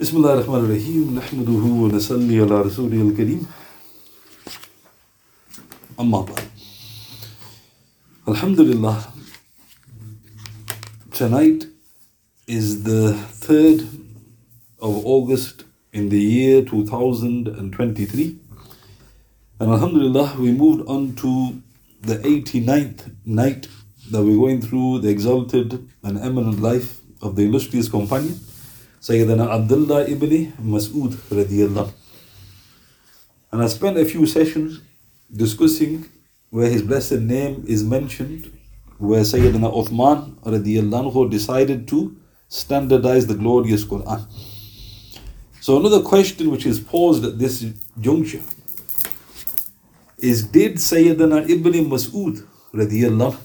بسم الله الرحمن الرحيم نحمده ونصلي على رسوله الكريم أما بعد Alhamdulillah tonight is the 3rd of August in the year 2023 and Alhamdulillah we moved on to the 89th night that we're going through the exalted and eminent life of the illustrious companion Sayyidina Abdullah ibn Mas'ud radiyallahu. And I spent a few sessions discussing where his blessed name is mentioned, where Sayyidina Uthman radiyallahu decided to standardize the glorious Quran. So another question which is posed at this juncture is did Sayyidina Ibn Mas'ud radiyallahu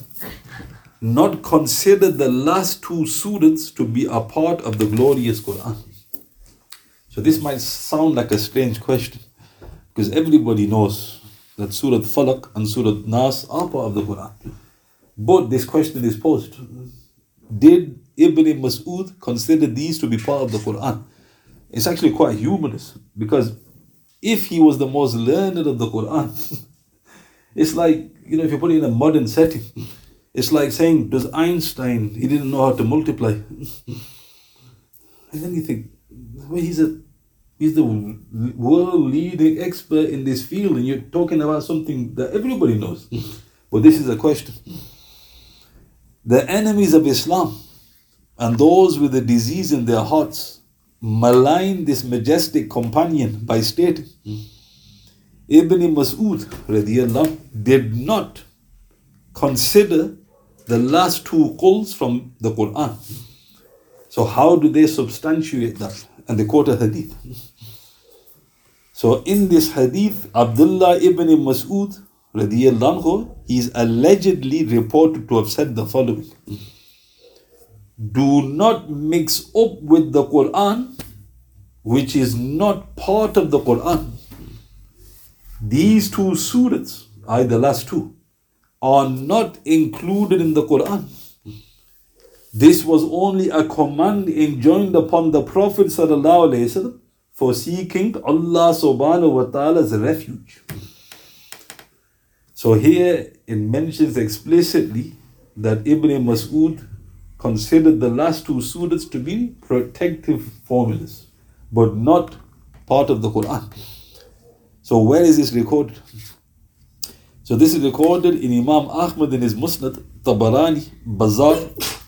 not consider the last two surahs to be a part of the glorious Quran? So this might sound like a strange question because everybody knows that Surah Falak and Surah Nas are part of the Quran. But this question is posed. Did Ibn Mas'ud consider these to be part of the Quran? It's actually quite humorous because if he was the most learned of the Quran, it's like, you know, if you put it in a modern setting, it's like saying, does Einstein, he didn't know how to multiply. and then you think, well, he's a he's the world leading expert in this field, and you're talking about something that everybody knows. but this is a question. The enemies of Islam and those with a disease in their hearts malign this majestic companion by stating, Ibn Mas'ud did not consider the last two quls from the Quran. So how do they substantiate that? And they quote a hadith. So in this hadith, Abdullah ibn Mas'ud radiallahu he is allegedly reported to have said the following. Do not mix up with the Quran which is not part of the Quran. These two surahs, are the last two, are not included in the Quran. This was only a command enjoined upon the Prophet for seeking Allah subhanahu wa ta'ala's refuge. So here it mentions explicitly that Ibn Mas'ud considered the last two surahs to be protective formulas, but not part of the Quran. So where is this recorded? So this is recorded in Imam Ahmad in his Musnad, Tabarani, Bazar,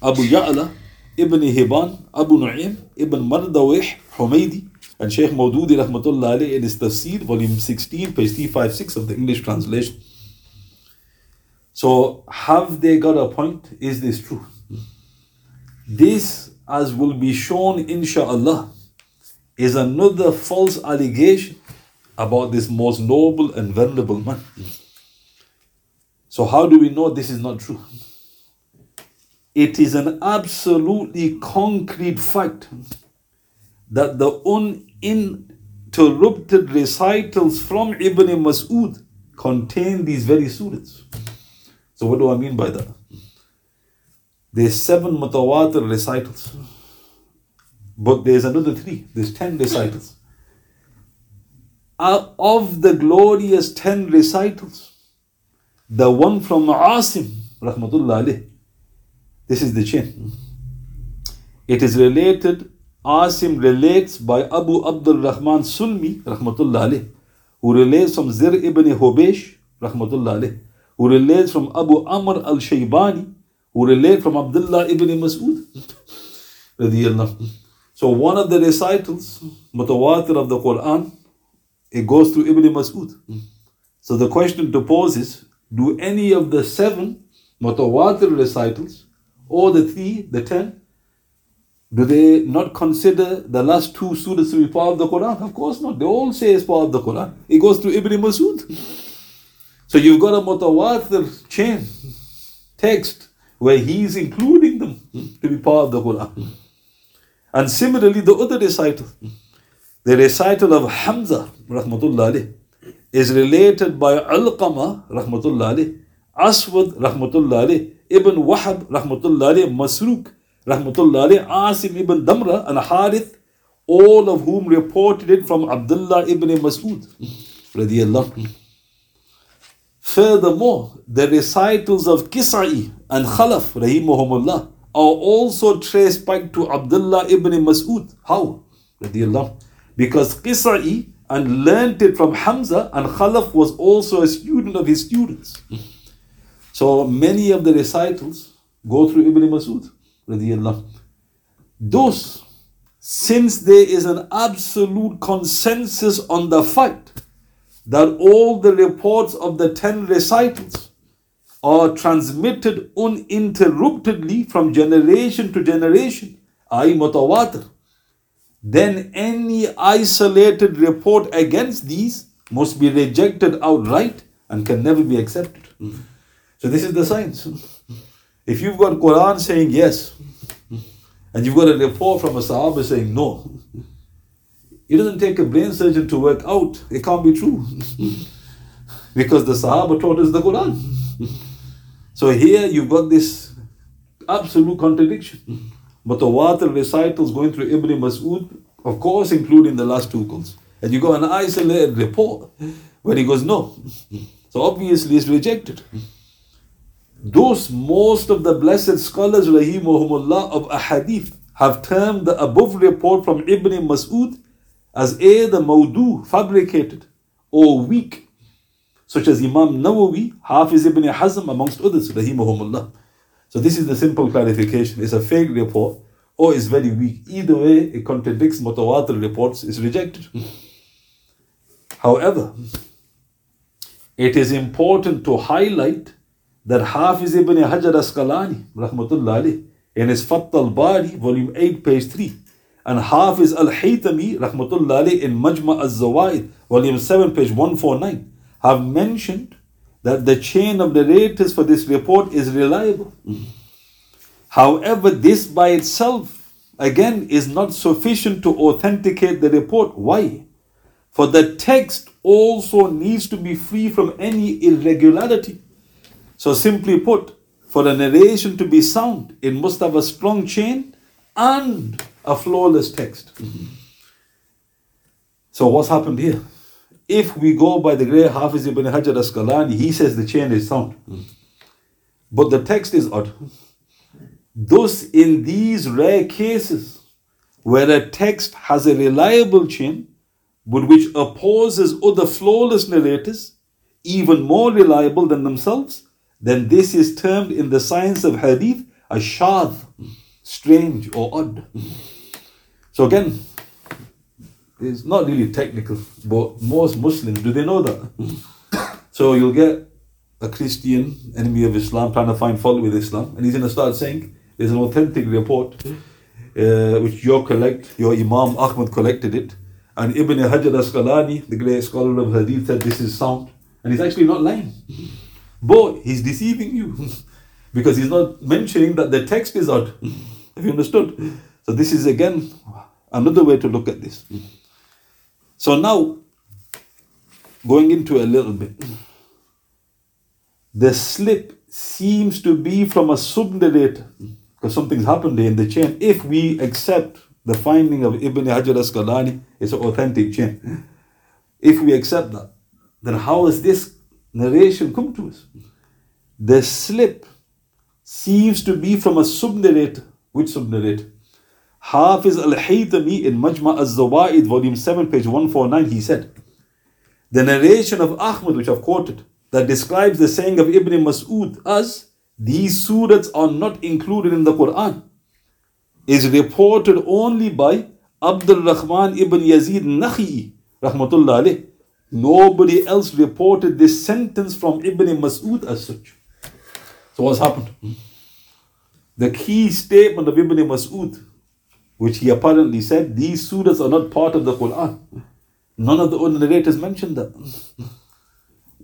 Abu Ya'la, Ibn Hibban, Abu Nu'aym, Ibn Mardawih, Humaydi, and Sheikh Maududi Rahmatullah alayhi in his Tafsir, volume 16, page 356 of the English translation. So have they got a point? Is this true? This, as will be shown insha'Allah, is another false allegation about this most noble and venerable man. So, how do we know this is not true? It is an absolutely concrete fact that the uninterrupted recitals from Ibn Mas'ud contain these very surahs. So, what do I mean by that? There's seven mutawatir recitals, but there's another three, there's ten recitals. Out of the glorious ten recitals, the one from Asim, rahmatullah. This is the chain. It is related, Asim relates by Abu Abdul Rahman Sulmi, rahmatullah who relates from Zir ibn Hubaysh, rahmatullah who relates from Abu Amr al Shaybani, who relates from Abdullah ibn Mas'ud. So one of the recitals, mutawatir of the Quran, it goes through Ibn Mas'ud. So the question to pose is, do any of the seven mutawatir recitals or the three, the ten, do they not consider the last two surahs to be part of the Quran? Of course not. They all say it's part of the Quran. It goes to Ibn Masud. So you've got a mutawatir chain, text, where he's including them hmm, to be part of the Quran. And similarly, the other recital, the recital of Hamza, rahmatullah alayh, is related by Alqama rahmatullah alayh, Aswad rahmatullah alayh, Ibn Wahab rahmatullah alayh, Masruq rahmatullah alayh, Asim ibn Damra and Harith, all of whom reported it from Abdullah ibn Mas'ud. Furthermore, the recitals of Kisai and Khalaf rahimahumullah are also traced back to Abdullah ibn Mas'ud. How? Because Kisai and learnt it from Hamza and Khalaf was also a student of his students. So many of the recitals go through Ibn Mas'ud. Those, since there is an absolute consensus on the fact that all the reports of the ten recitals are transmitted uninterruptedly from generation to generation, i.e. mutawatir, then any isolated report against these must be rejected outright and can never be accepted. So this is the science. If you've got Quran saying yes, and you've got a report from a Sahaba saying no, it doesn't take a brain surgeon to work out. It can't be true. because the Sahaba taught us the Quran. So here you've got this absolute contradiction. Mutawatir recitals going through Ibn Mas'ud, of course, including the last two quls. And you got an isolated report where he goes, no. So obviously it's rejected. Those most of the blessed scholars, rahimahumullah, of ahadith have termed the above report from Ibn Mas'ud as either maudu, fabricated, or weak, such as Imam Nawawi, Hafiz ibn Hazm, amongst others, rahimahumullah. So this is the simple clarification. It's a fake report or it's very weak. Either way, it contradicts mutawatir reports, it's rejected. However, it is important to highlight that Hafiz ibn Hajar Asqalani, rahmatullah in his Fath al-Bari, volume 8, page 3, and Hafiz al-Haytami, rahmatullahi, in Majma al-Zawaid, volume 7, page 149, have mentioned that the chain of narrators for this report is reliable. However, this by itself, again, is not sufficient to authenticate the report. Why? For the text also needs to be free from any irregularity. So, simply put, for a narration to be sound, it must have a strong chain and a flawless text. So, what's happened here? If we go by the great Hafiz ibn Hajar Asqalani, he says the chain is sound. But the text is odd. Thus, in these rare cases where a text has a reliable chain, but which opposes other flawless narrators, even more reliable than themselves, then this is termed in the science of hadith a shadh, strange or odd. So again, it's not really technical, but most Muslims, do they know that? so you'll get a Christian enemy of Islam trying to find fault with Islam, and he's going to start saying, there's an authentic report uh, which you collect, your Imam Ahmad collected it, and Ibn Hajar Asqalani, the great scholar of Hadith, said this is sound, and he's actually not lying. But he's deceiving you because he's not mentioning that the text is odd. Have you understood? So this is again another way to look at this. So now, going into a little bit, the slip seems to be from a subnarrator because something's happened in the chain. If we accept the finding of Ibn Hajar Asqalani, it's an authentic chain. If we accept that, then how has this narration come to us? The slip seems to be from a subnarrator. Which subnarrator? Hafiz al-Haytami in Majma al-Zawaid, volume 7, page 149, he said, The narration of Ahmad, which I've quoted, that describes the saying of Ibn Mas'ud as, these surahs are not included in the Quran, is reported only by Abdul Rahman ibn Yazid Nakhi, rahmatullah alayh. Nobody else reported this sentence from Ibn Mas'ud as such. So what's happened? The key statement of Ibn Mas'ud which he apparently said these surahs are not part of the Quran. None of the other narrators mentioned that.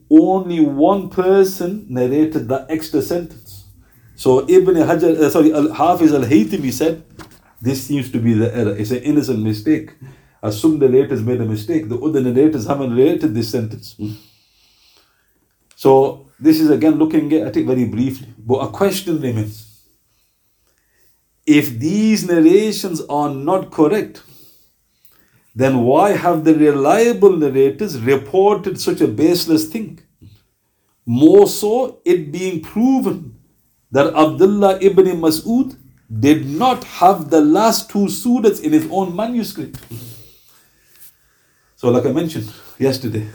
Only one person narrated that extra sentence. So Ibn Hajar, uh, sorry, Al Hafiz Al Haytami said, this seems to be the error. It's an innocent mistake. As some narrators made a mistake, the other narrators haven't related this sentence. So this is again looking at it very briefly, but a question remains if these narrations are not correct, then why have the reliable narrators reported such a baseless thing? More so, it being proven that Abdullah ibn Mas'ud did not have the last two surahs in his own manuscript. So, like I mentioned yesterday,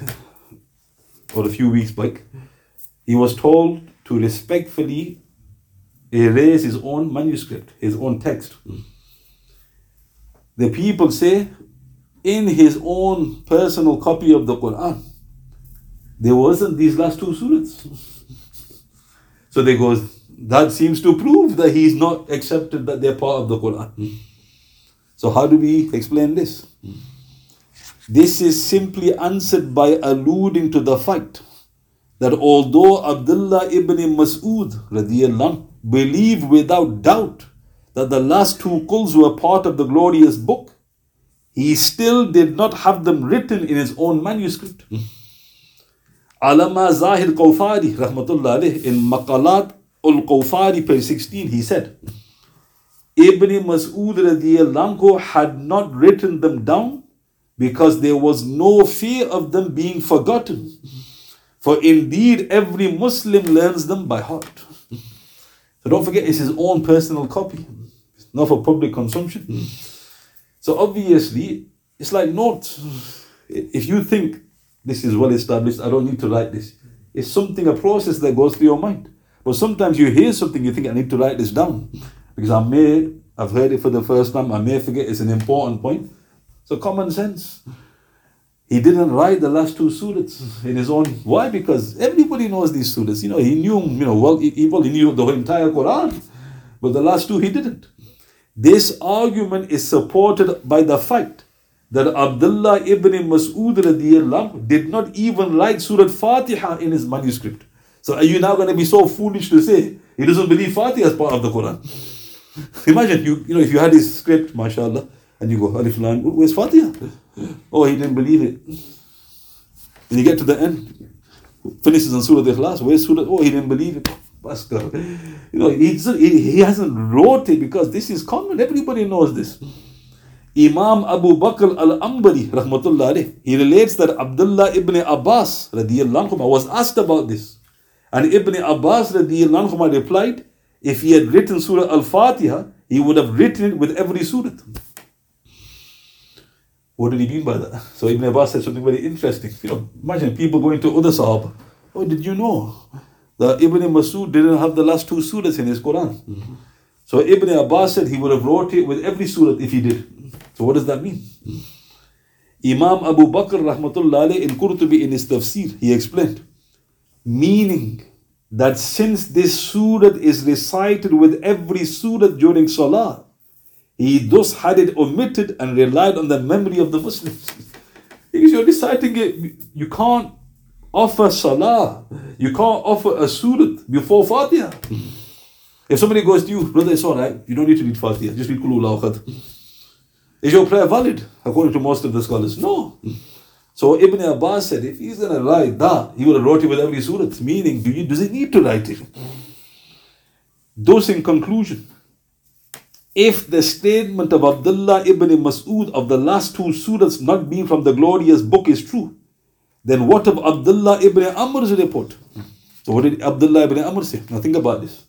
or a few weeks back, he was told to respectfully erase his own manuscript, his own text. The people say, in his own personal copy of the Quran, there wasn't these last two surahs. So they goes, that seems to prove that he's not accepted that they're part of the Quran. So how do we explain this? This is simply answered by alluding to the fact that although Abdullah ibn Mas'ud radiallahu believed without doubt that the last two quls were part of the glorious book, he still did not have them written in his own manuscript. Alama Zahid Kawthari, rahmatullah in Maqalat ul Kawthari, page 16, he said, Ibn Mas'ud radiallahu had not written them down because there was no fear of them being forgotten. For indeed, every Muslim learns them by heart. So don't forget, it's his own personal copy, it's not for public consumption. Hmm. So obviously, it's like not. If you think this is well established, I don't need to write this. It's something, a process that goes through your mind. But sometimes you hear something, you think, I need to write this down. Because I may, I've heard it for the first time, I may forget it's an important point. So common sense. He didn't write the last two surahs in his own. Why? Because everybody knows these surahs. You know, he knew, you know, well, he, knew the entire Quran. But the last two he didn't. This argument is supported by the fact that Abdullah ibn Mas'ud did not even write Surah Fatiha in his manuscript. So are you now going to be so foolish to say he doesn't believe Fatiha as part of the Quran? Imagine you, you know, if you had his script, mashallah, and you go, Alif Lam, where's Fatiha? Oh, he didn't believe it. When you get to the end, finishes on Surah Ikhlas, where's Surah? Oh, he didn't believe it. Pastor. You know, he, he hasn't wrote it because this is common. Everybody knows this. Imam Abu Bakr al-Ambari, rahmatullah he relates that Abdullah ibn Abbas radiallahu was asked about this. And Ibn Abbas radiallahu replied, if he had written Surah Al-Fatiha, he would have written it with every surah. What did he mean by that? So Ibn Abbas said something very interesting. You know, imagine people going to other Sahaba. Oh, did you know that Ibn Masud didn't have the last two surahs in his Quran? Mm-hmm. So Ibn Abbas said he would have wrote it with every surah if he did. So what does that mean? Imam Abu Bakr rahmatullah in Qurtubi in his tafsir, he explained, meaning that since this surah is recited with every surah during salah, he thus had it omitted and relied on the memory of the Muslims. Because you're reciting it, you can't offer salah, you can't offer a surah before Fatiha. If somebody goes to you, brother, it's alright, you don't need to read Fatiha, just read Kulu Is your prayer valid according to most of the scholars? No. So Ibn Abbas said, if he's going to write that, he would have wrote it with every surah. Meaning, do you, does he need to write it? Thus, in conclusion, if the statement of Abdullah ibn Mas'ud of the last two surahs not being from the glorious book is true, then what of Abdullah ibn Amr's report? So what did Abdullah ibn Amr say? Now think about this.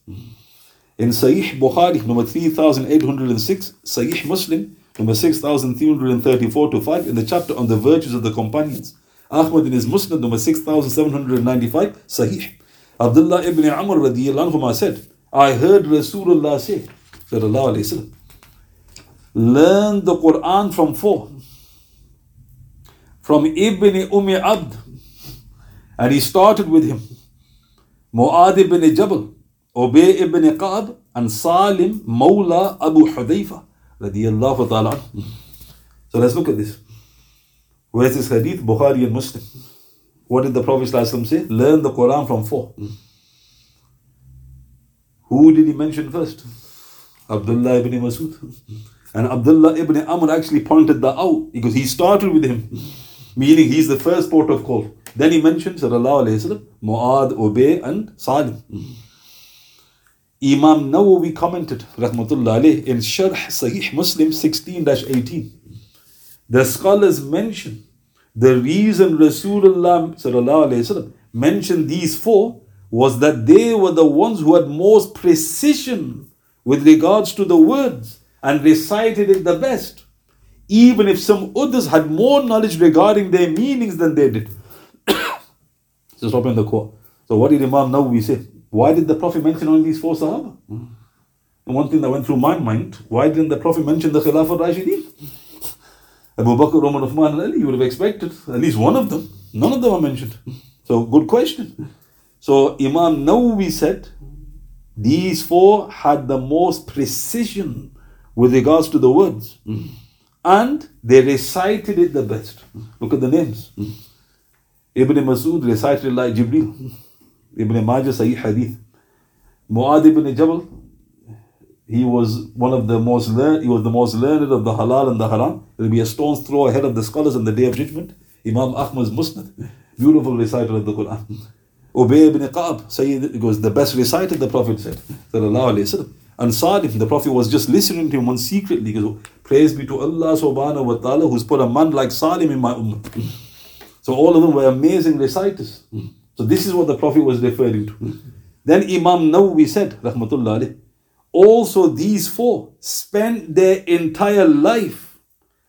In Sahih Bukhari, number 3806, Sahih Muslim, number 6334 to 5, in the chapter on the virtues of the companions. Ahmad in his Musnad, number 6795, Sahih. Abdullah ibn Amr radiallahu said, I heard Rasulullah say, Learn the Quran from four. From Ibn Umi Abd. And he started with him. Mu'ad ibn Jabal, Ubay ibn Qab, and Salim Mawla Abu Hudayfa. Radiyallahu ta'ala. So let's look at this. Where's this hadith? Bukhari and Muslim. What did the Prophet say? Learn the Quran from four. Hmm. Who did he mention first? Abdullah ibn Masud. And Abdullah ibn Amr actually pointed that out because he started with him, meaning he's the first port of call. Then he mentioned Sallallahu Alaihi Wasallam, Mu'ad, Ubay, and Salim. Imam Nawawi commented, Rahmatullah alayh, in Sharh Sahih Muslim 16 18. The scholars mention the reason Rasulullah mentioned these four was that they were the ones who had most precision with regards to the words and recited it the best, even if some others had more knowledge regarding their meanings than they did. so stop in the quote. So what did Imam Nawawi say? Why did the Prophet mention only these four Sahaba? And one thing that went through my mind, why didn't the Prophet mention the Khilafah Rashidin? Abu Bakr, Umar, Uthman, and Ali, you would have expected at least one of them. None of them are mentioned. So, good question. So, Imam Nawawi said these four had the most precision with regards to the words. And they recited it the best. Look at the names. Ibn Masud recited it like Jibril. Ibn Majah Sahih Hadith. Mu'ad ibn Jabal he was one of the most learned, he was the most learned of the halal and the haram. Will be a stone's throw ahead of the scholars on the day of judgment. Imam Ahmad's Musnad, beautiful reciter of the Quran. Ubay ibn Qa'ab said, was the best recited, the Prophet said, and Salih, the Prophet was just listening to him one secretly, because praise be to Allah subhanahu wa ta'ala who's put a man like Salim in my ummah. So all of them were amazing reciters. So this is what the Prophet was referring to. Then Imam Nawawi said, Rahmatullah also these four spent their entire life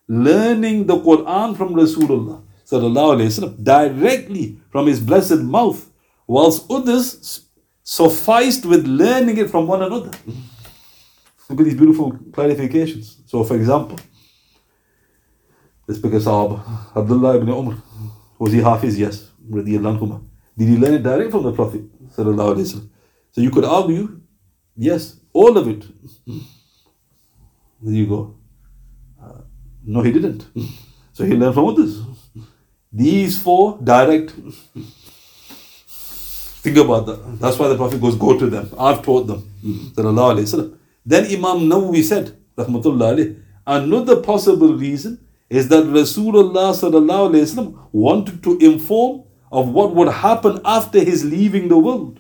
learning the Quran from Rasulullah sallallahu directly from his blessed mouth whilst others sufficed with learning it from one another. Look at these beautiful clarifications. So, for example, let's pick a Abdullah ibn Umar. Was he Hafiz? Yes. Did he learn it direct from the Prophet? So you could argue, yes, all of it. There you go. Uh, no, he didn't. So he learned from others. These four direct. Think about that. That's why the Prophet goes, Go to them. I've taught them. Then Imam Nawawi said, Rahmatullah another possible reason is that Rasulullah wanted to inform of what would happen after his leaving the world.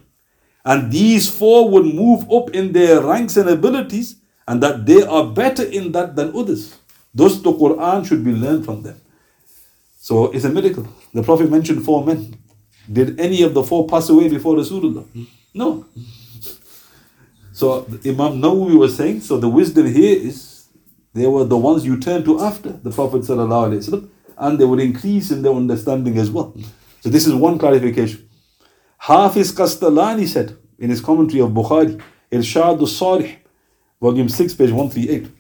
And these four would move up in their ranks and abilities, and that they are better in that than others. Thus, the Quran should be learned from them. So it's a miracle. The Prophet mentioned four men. Did any of the four pass away before Rasulullah? No. So Imam Nawawi was saying, so the wisdom here is they were the ones you turn to after the Prophet and they would increase in their understanding as well. So this is one clarification. Hafiz Kastalani said in his commentary of Bukhari, Irshad al-Sari, volume 6, page 138.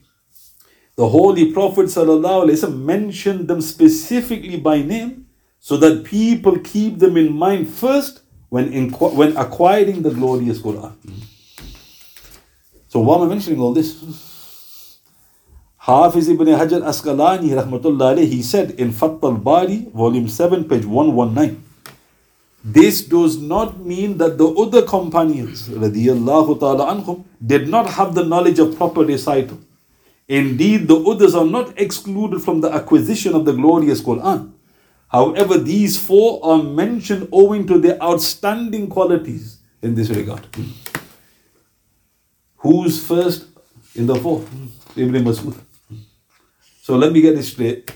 The Holy Prophet ﷺ mentioned them specifically by name so that people keep them in mind first when, inqu- when acquiring the glorious Quran. So why am I mentioning all this? Hafiz ibn Hajar Asqalani rahmatullah he said in Fath al-Bari, volume 7, page 119. This does not mean that the other companions anhum, did not have the knowledge of proper recital. Indeed, the others are not excluded from the acquisition of the glorious Quran. However, these four are mentioned owing to their outstanding qualities in this regard. Hmm. Who's first in the four? Hmm. Ibn Masud. Hmm. So let me get this straight.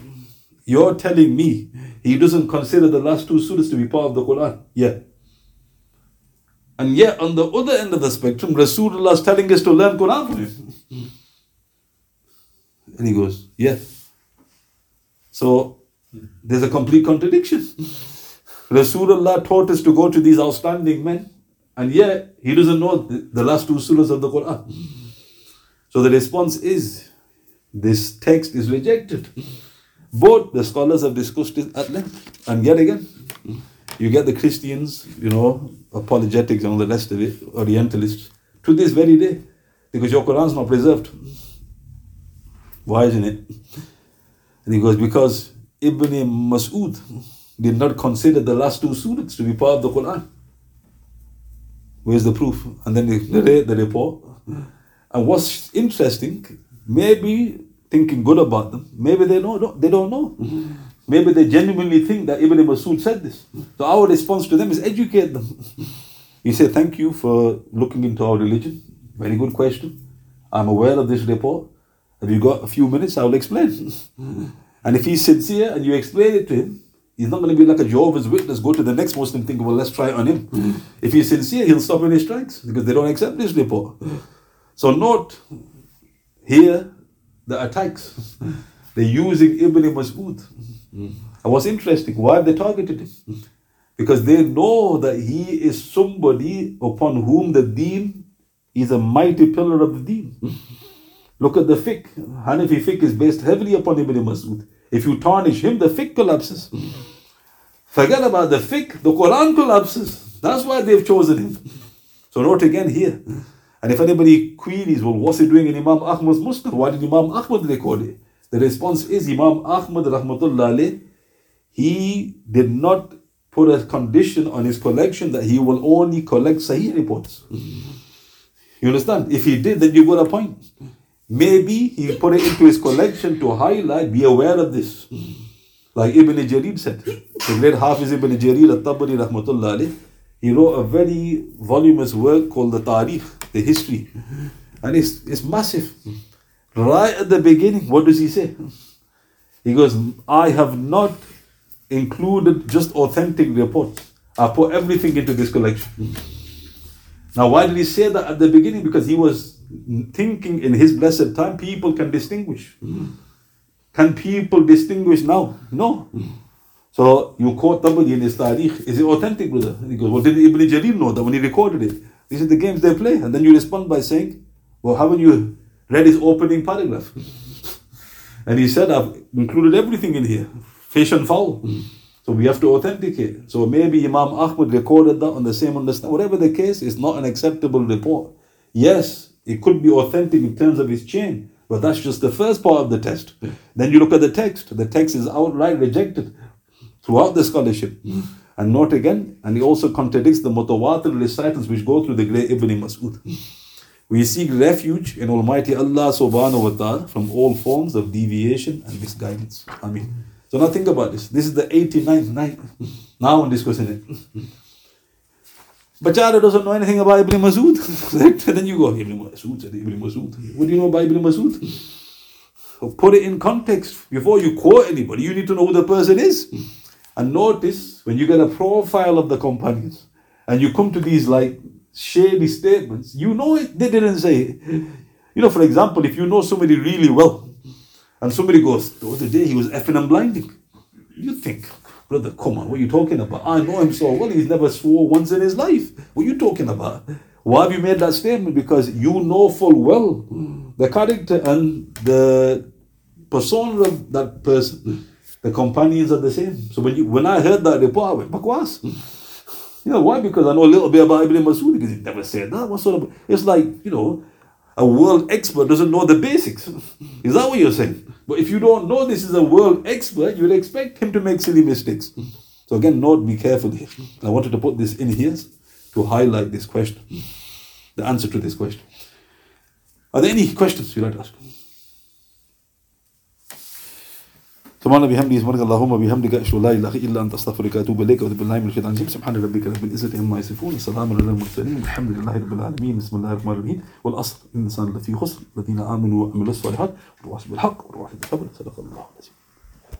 You're telling me he doesn't consider the last two surahs to be part of the Quran? Yeah. And yet, on the other end of the spectrum, Rasulullah is telling us to learn Quran from him. And he goes, Yeah. So, there's a complete contradiction. Rasulullah taught us to go to these outstanding men, and yet he doesn't know the, last two surahs of the Quran. So the response is this text is rejected. Both the scholars have discussed it at length. And yet again, you get the Christians, you know, apologetics and all the rest of it, Orientalists, to this very day, because your Quran is not preserved. Why isn't it? And he goes, because Ibn Mas'ud did not consider the last two surahs to be part of the Quran. Where's the proof? And then they the report. And what's interesting, maybe thinking good about them. Maybe they know they don't know. Maybe they genuinely think that Ibn Masud said this. So our response to them is educate them. You say, Thank you for looking into our religion. Very good question. I'm aware of this report. Have you got a few minutes? I will explain. And if he's sincere and you explain it to him, he's not going to be like a Jehovah's Witness, go to the next Muslim, think, well, let's try it on him. Mm-hmm. If he's sincere, he'll stop his tracks because they don't accept this report. So note here the attacks. They're using Ibn Mas'ud. Mm-hmm. And what's interesting, why have they targeted him? Because they know that he is somebody upon whom the deen is a mighty pillar of the deen. Mm-hmm. Look at the fiqh. Hanafi fiqh is based heavily upon Ibn Mas'ud. If you tarnish him, the fiqh collapses. Forget about the fiqh, the Quran collapses. That's why they've chosen him. So note again here. And if anybody queries, well, what's he doing in Imam Ahmad's Musnad? Why did Imam Ahmad record it? The response is Imam Ahmad rahmatullah he did not put a condition on his collection that he will only collect Sahih reports. You understand? If he did, then you got a point. Maybe he put it into his collection to highlight, be aware of this. Like Ibn Jarir said, the great Hafiz Ibn Jarir al-Tabari rahmatullah he wrote a very voluminous work called the Tarikh, the history. And it's, it's massive. Right at the beginning, what does he say? He goes, I have not included just authentic reports. I put everything into this collection. Now, why did he say that at the beginning? Because he was thinking in his blessed time, people can distinguish. Can people distinguish now? No. So you quote Tabari in his Tarikh. Is it authentic, brother? He goes, Well, did Ibn Jarir know that when he recorded it? These are the games they play. And then you respond by saying, Well, haven't you read his opening paragraph? and he said, I've included everything in here, fish and fowl. So we have to authenticate. So maybe Imam Ahmad recorded that on the same understanding. Whatever the case, it's not an acceptable report. Yes, it could be authentic in terms of his chain, but that's just the first part of the test. Then you look at the text. The text is outright rejected throughout the scholarship. And note again, and he also contradicts the mutawatir recitals which go through the great Ibn Mas'ud. We seek refuge in Almighty Allah subhanahu wa ta'ala from all forms of deviation and misguidance. I mean, so now think about this. This is the 89th night. Now I'm discussing it. Bachara doesn't know anything about Ibn Masud. then you go, Ibn Masud said Ibn Masud. What do you know about Ibn Masud? So put it in context. Before you quote anybody, you need to know who the person is. And notice when you get a profile of the companions and you come to these like shady statements, you know it, they didn't say it. You know, for example, if you know somebody really well and somebody goes, oh, the other day he was effing and blinding, you think, brother, come on, what are you talking about? I know him so well, he's never swore once in his life. What are you talking about? Why have you made that statement? Because you know full well the character and the persona of that person. The companions are the same. So when you when I heard that report, I went, Bakwas. You know why? Because I know a little bit about Ibn Masud because he never said that. What sort of it's like, you know, a world expert doesn't know the basics. Is that what you're saying? But if you don't know this is a world expert, you'd expect him to make silly mistakes. So again, note, be careful here. I wanted to put this in here to highlight this question, the answer to this question. Are there any questions you'd like to ask? سبحان بحمده سبحانك اللهم بحمدك أشهد ان لا إله إلا أنت أستغفرك وأتوب إليك واعوذ بالله من الشيطان الرجيم سبحان ربك رب العزة عما يصفون. السلام على المرسلين. الحمد لله رب العالمين. بسم الله الرحمن الرحيم. والأصل ان الانسان لفي خسر. الذين آمنوا وعملوا الصالحات وتواصوا بالحق وتواصوا بالصبر صدق الله العظيم.